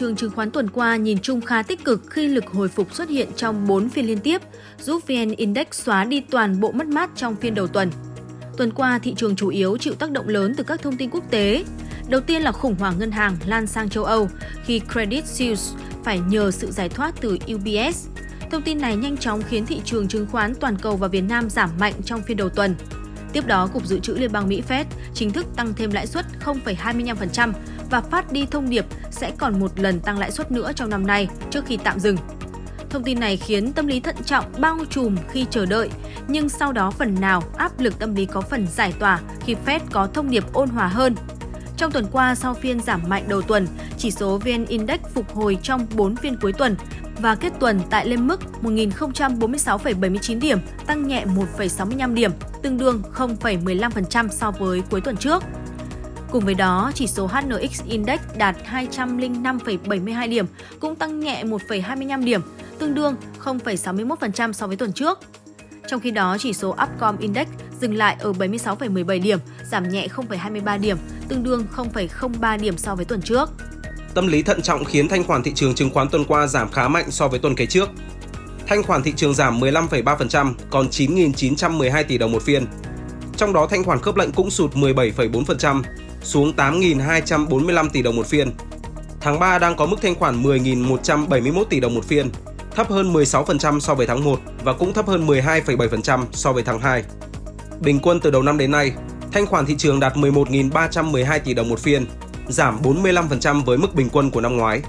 trường chứng khoán tuần qua nhìn chung khá tích cực khi lực hồi phục xuất hiện trong 4 phiên liên tiếp, giúp VN Index xóa đi toàn bộ mất mát trong phiên đầu tuần. Tuần qua, thị trường chủ yếu chịu tác động lớn từ các thông tin quốc tế. Đầu tiên là khủng hoảng ngân hàng lan sang châu Âu khi Credit Suisse phải nhờ sự giải thoát từ UBS. Thông tin này nhanh chóng khiến thị trường chứng khoán toàn cầu và Việt Nam giảm mạnh trong phiên đầu tuần. Tiếp đó, Cục Dự trữ Liên bang Mỹ Fed chính thức tăng thêm lãi suất 0,25% và phát đi thông điệp sẽ còn một lần tăng lãi suất nữa trong năm nay trước khi tạm dừng. Thông tin này khiến tâm lý thận trọng bao trùm khi chờ đợi, nhưng sau đó phần nào áp lực tâm lý có phần giải tỏa khi Fed có thông điệp ôn hòa hơn. Trong tuần qua, sau phiên giảm mạnh đầu tuần, chỉ số VN Index phục hồi trong 4 phiên cuối tuần và kết tuần tại lên mức 1.046,79 điểm, tăng nhẹ 1,65 điểm, tương đương 0,15% so với cuối tuần trước. Cùng với đó, chỉ số HNX Index đạt 205,72 điểm, cũng tăng nhẹ 1,25 điểm, tương đương 0,61% so với tuần trước. Trong khi đó, chỉ số Upcom Index dừng lại ở 76,17 điểm, giảm nhẹ 0,23 điểm, tương đương 0,03 điểm so với tuần trước. Tâm lý thận trọng khiến thanh khoản thị trường chứng khoán tuần qua giảm khá mạnh so với tuần kế trước. Thanh khoản thị trường giảm 15,3%, còn 9.912 tỷ đồng một phiên. Trong đó thanh khoản khớp lệnh cũng sụt 17,4%, xuống 8.245 tỷ đồng một phiên. Tháng 3 đang có mức thanh khoản 10.171 tỷ đồng một phiên, thấp hơn 16% so với tháng 1 và cũng thấp hơn 12,7% so với tháng 2. Bình quân từ đầu năm đến nay, thanh khoản thị trường đạt 11.312 tỷ đồng một phiên, giảm 45% với mức bình quân của năm ngoái.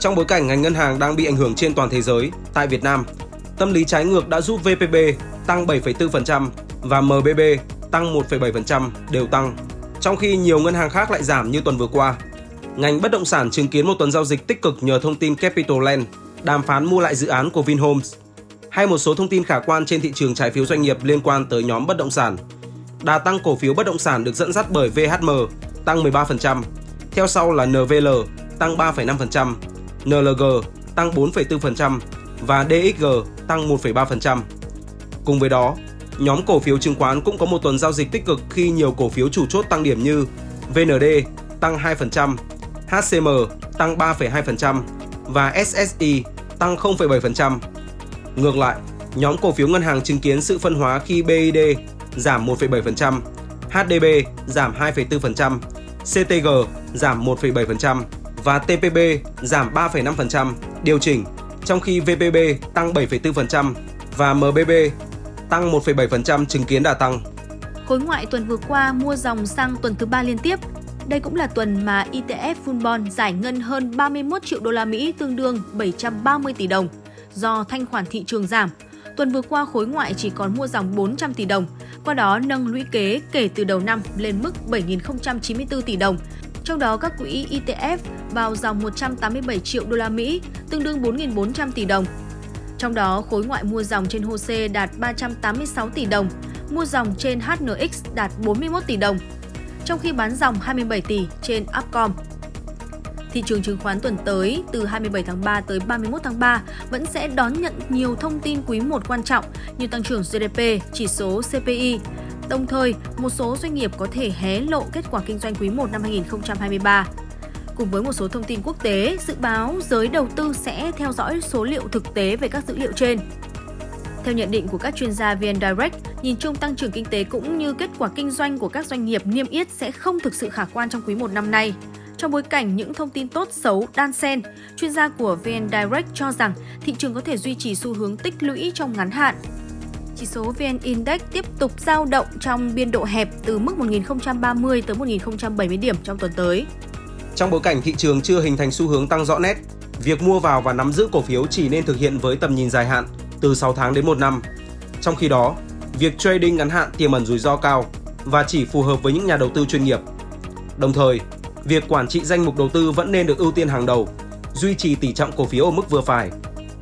Trong bối cảnh ngành ngân hàng đang bị ảnh hưởng trên toàn thế giới, tại Việt Nam, tâm lý trái ngược đã giúp VPB tăng 7,4% và MBB tăng 1,7% đều tăng trong khi nhiều ngân hàng khác lại giảm như tuần vừa qua. Ngành bất động sản chứng kiến một tuần giao dịch tích cực nhờ thông tin Capital Land đàm phán mua lại dự án của Vinhomes hay một số thông tin khả quan trên thị trường trái phiếu doanh nghiệp liên quan tới nhóm bất động sản. Đà tăng cổ phiếu bất động sản được dẫn dắt bởi VHM tăng 13%, theo sau là NVL tăng 3,5%, NLG tăng 4,4% và DXG tăng 1,3%. Cùng với đó, Nhóm cổ phiếu chứng khoán cũng có một tuần giao dịch tích cực khi nhiều cổ phiếu chủ chốt tăng điểm như VND tăng 2%, HCM tăng 3,2% và SSI tăng 0,7%. Ngược lại, nhóm cổ phiếu ngân hàng chứng kiến sự phân hóa khi BID giảm 1,7%, HDB giảm 2,4%, CTG giảm 1,7% và TPB giảm 3,5% điều chỉnh, trong khi VPB tăng 7,4% và MBB tăng 1,7% chứng kiến đà tăng. Khối ngoại tuần vừa qua mua dòng sang tuần thứ ba liên tiếp. Đây cũng là tuần mà ETF Full Bond giải ngân hơn 31 triệu đô la Mỹ tương đương 730 tỷ đồng do thanh khoản thị trường giảm. Tuần vừa qua khối ngoại chỉ còn mua dòng 400 tỷ đồng, qua đó nâng lũy kế kể từ đầu năm lên mức 7.094 tỷ đồng. Trong đó các quỹ ETF vào dòng 187 triệu đô la Mỹ, tương đương 4.400 tỷ đồng, trong đó, khối ngoại mua dòng trên HOSE đạt 386 tỷ đồng, mua dòng trên HNX đạt 41 tỷ đồng, trong khi bán dòng 27 tỷ trên Upcom. Thị trường chứng khoán tuần tới từ 27 tháng 3 tới 31 tháng 3 vẫn sẽ đón nhận nhiều thông tin quý 1 quan trọng như tăng trưởng GDP, chỉ số CPI. Đồng thời, một số doanh nghiệp có thể hé lộ kết quả kinh doanh quý 1 năm 2023 cùng với một số thông tin quốc tế, dự báo giới đầu tư sẽ theo dõi số liệu thực tế về các dữ liệu trên. Theo nhận định của các chuyên gia VN Direct, nhìn chung tăng trưởng kinh tế cũng như kết quả kinh doanh của các doanh nghiệp niêm yết sẽ không thực sự khả quan trong quý 1 năm nay. Trong bối cảnh những thông tin tốt xấu đan xen, chuyên gia của VN Direct cho rằng thị trường có thể duy trì xu hướng tích lũy trong ngắn hạn. Chỉ số VN Index tiếp tục giao động trong biên độ hẹp từ mức 1030 tới 1070 điểm trong tuần tới. Trong bối cảnh thị trường chưa hình thành xu hướng tăng rõ nét, việc mua vào và nắm giữ cổ phiếu chỉ nên thực hiện với tầm nhìn dài hạn từ 6 tháng đến 1 năm. Trong khi đó, việc trading ngắn hạn tiềm ẩn rủi ro cao và chỉ phù hợp với những nhà đầu tư chuyên nghiệp. Đồng thời, việc quản trị danh mục đầu tư vẫn nên được ưu tiên hàng đầu, duy trì tỷ trọng cổ phiếu ở mức vừa phải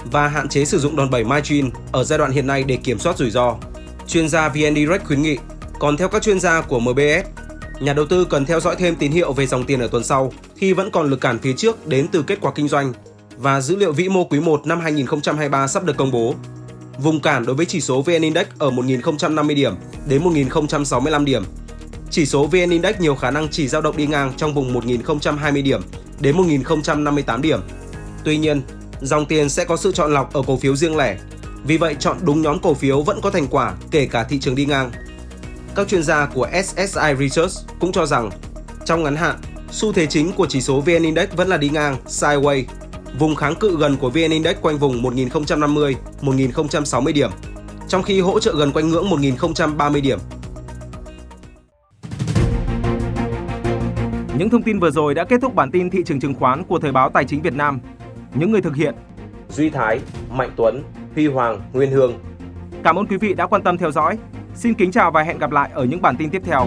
và hạn chế sử dụng đòn bẩy margin ở giai đoạn hiện nay để kiểm soát rủi ro. Chuyên gia VN Direct khuyến nghị, còn theo các chuyên gia của MBS, nhà đầu tư cần theo dõi thêm tín hiệu về dòng tiền ở tuần sau khi vẫn còn lực cản phía trước đến từ kết quả kinh doanh và dữ liệu vĩ mô quý 1 năm 2023 sắp được công bố. Vùng cản đối với chỉ số VN Index ở 1.050 điểm đến 1.065 điểm. Chỉ số VN Index nhiều khả năng chỉ dao động đi ngang trong vùng 1.020 điểm đến 1.058 điểm. Tuy nhiên, dòng tiền sẽ có sự chọn lọc ở cổ phiếu riêng lẻ. Vì vậy, chọn đúng nhóm cổ phiếu vẫn có thành quả kể cả thị trường đi ngang. Các chuyên gia của SSI Research cũng cho rằng, trong ngắn hạn, xu thế chính của chỉ số VN Index vẫn là đi ngang, sideways. Vùng kháng cự gần của VN Index quanh vùng 1050-1060 điểm, trong khi hỗ trợ gần quanh ngưỡng 1030 điểm. Những thông tin vừa rồi đã kết thúc bản tin thị trường chứng khoán của Thời báo Tài chính Việt Nam. Những người thực hiện Duy Thái, Mạnh Tuấn, Huy Hoàng, Nguyên Hương. Cảm ơn quý vị đã quan tâm theo dõi. Xin kính chào và hẹn gặp lại ở những bản tin tiếp theo.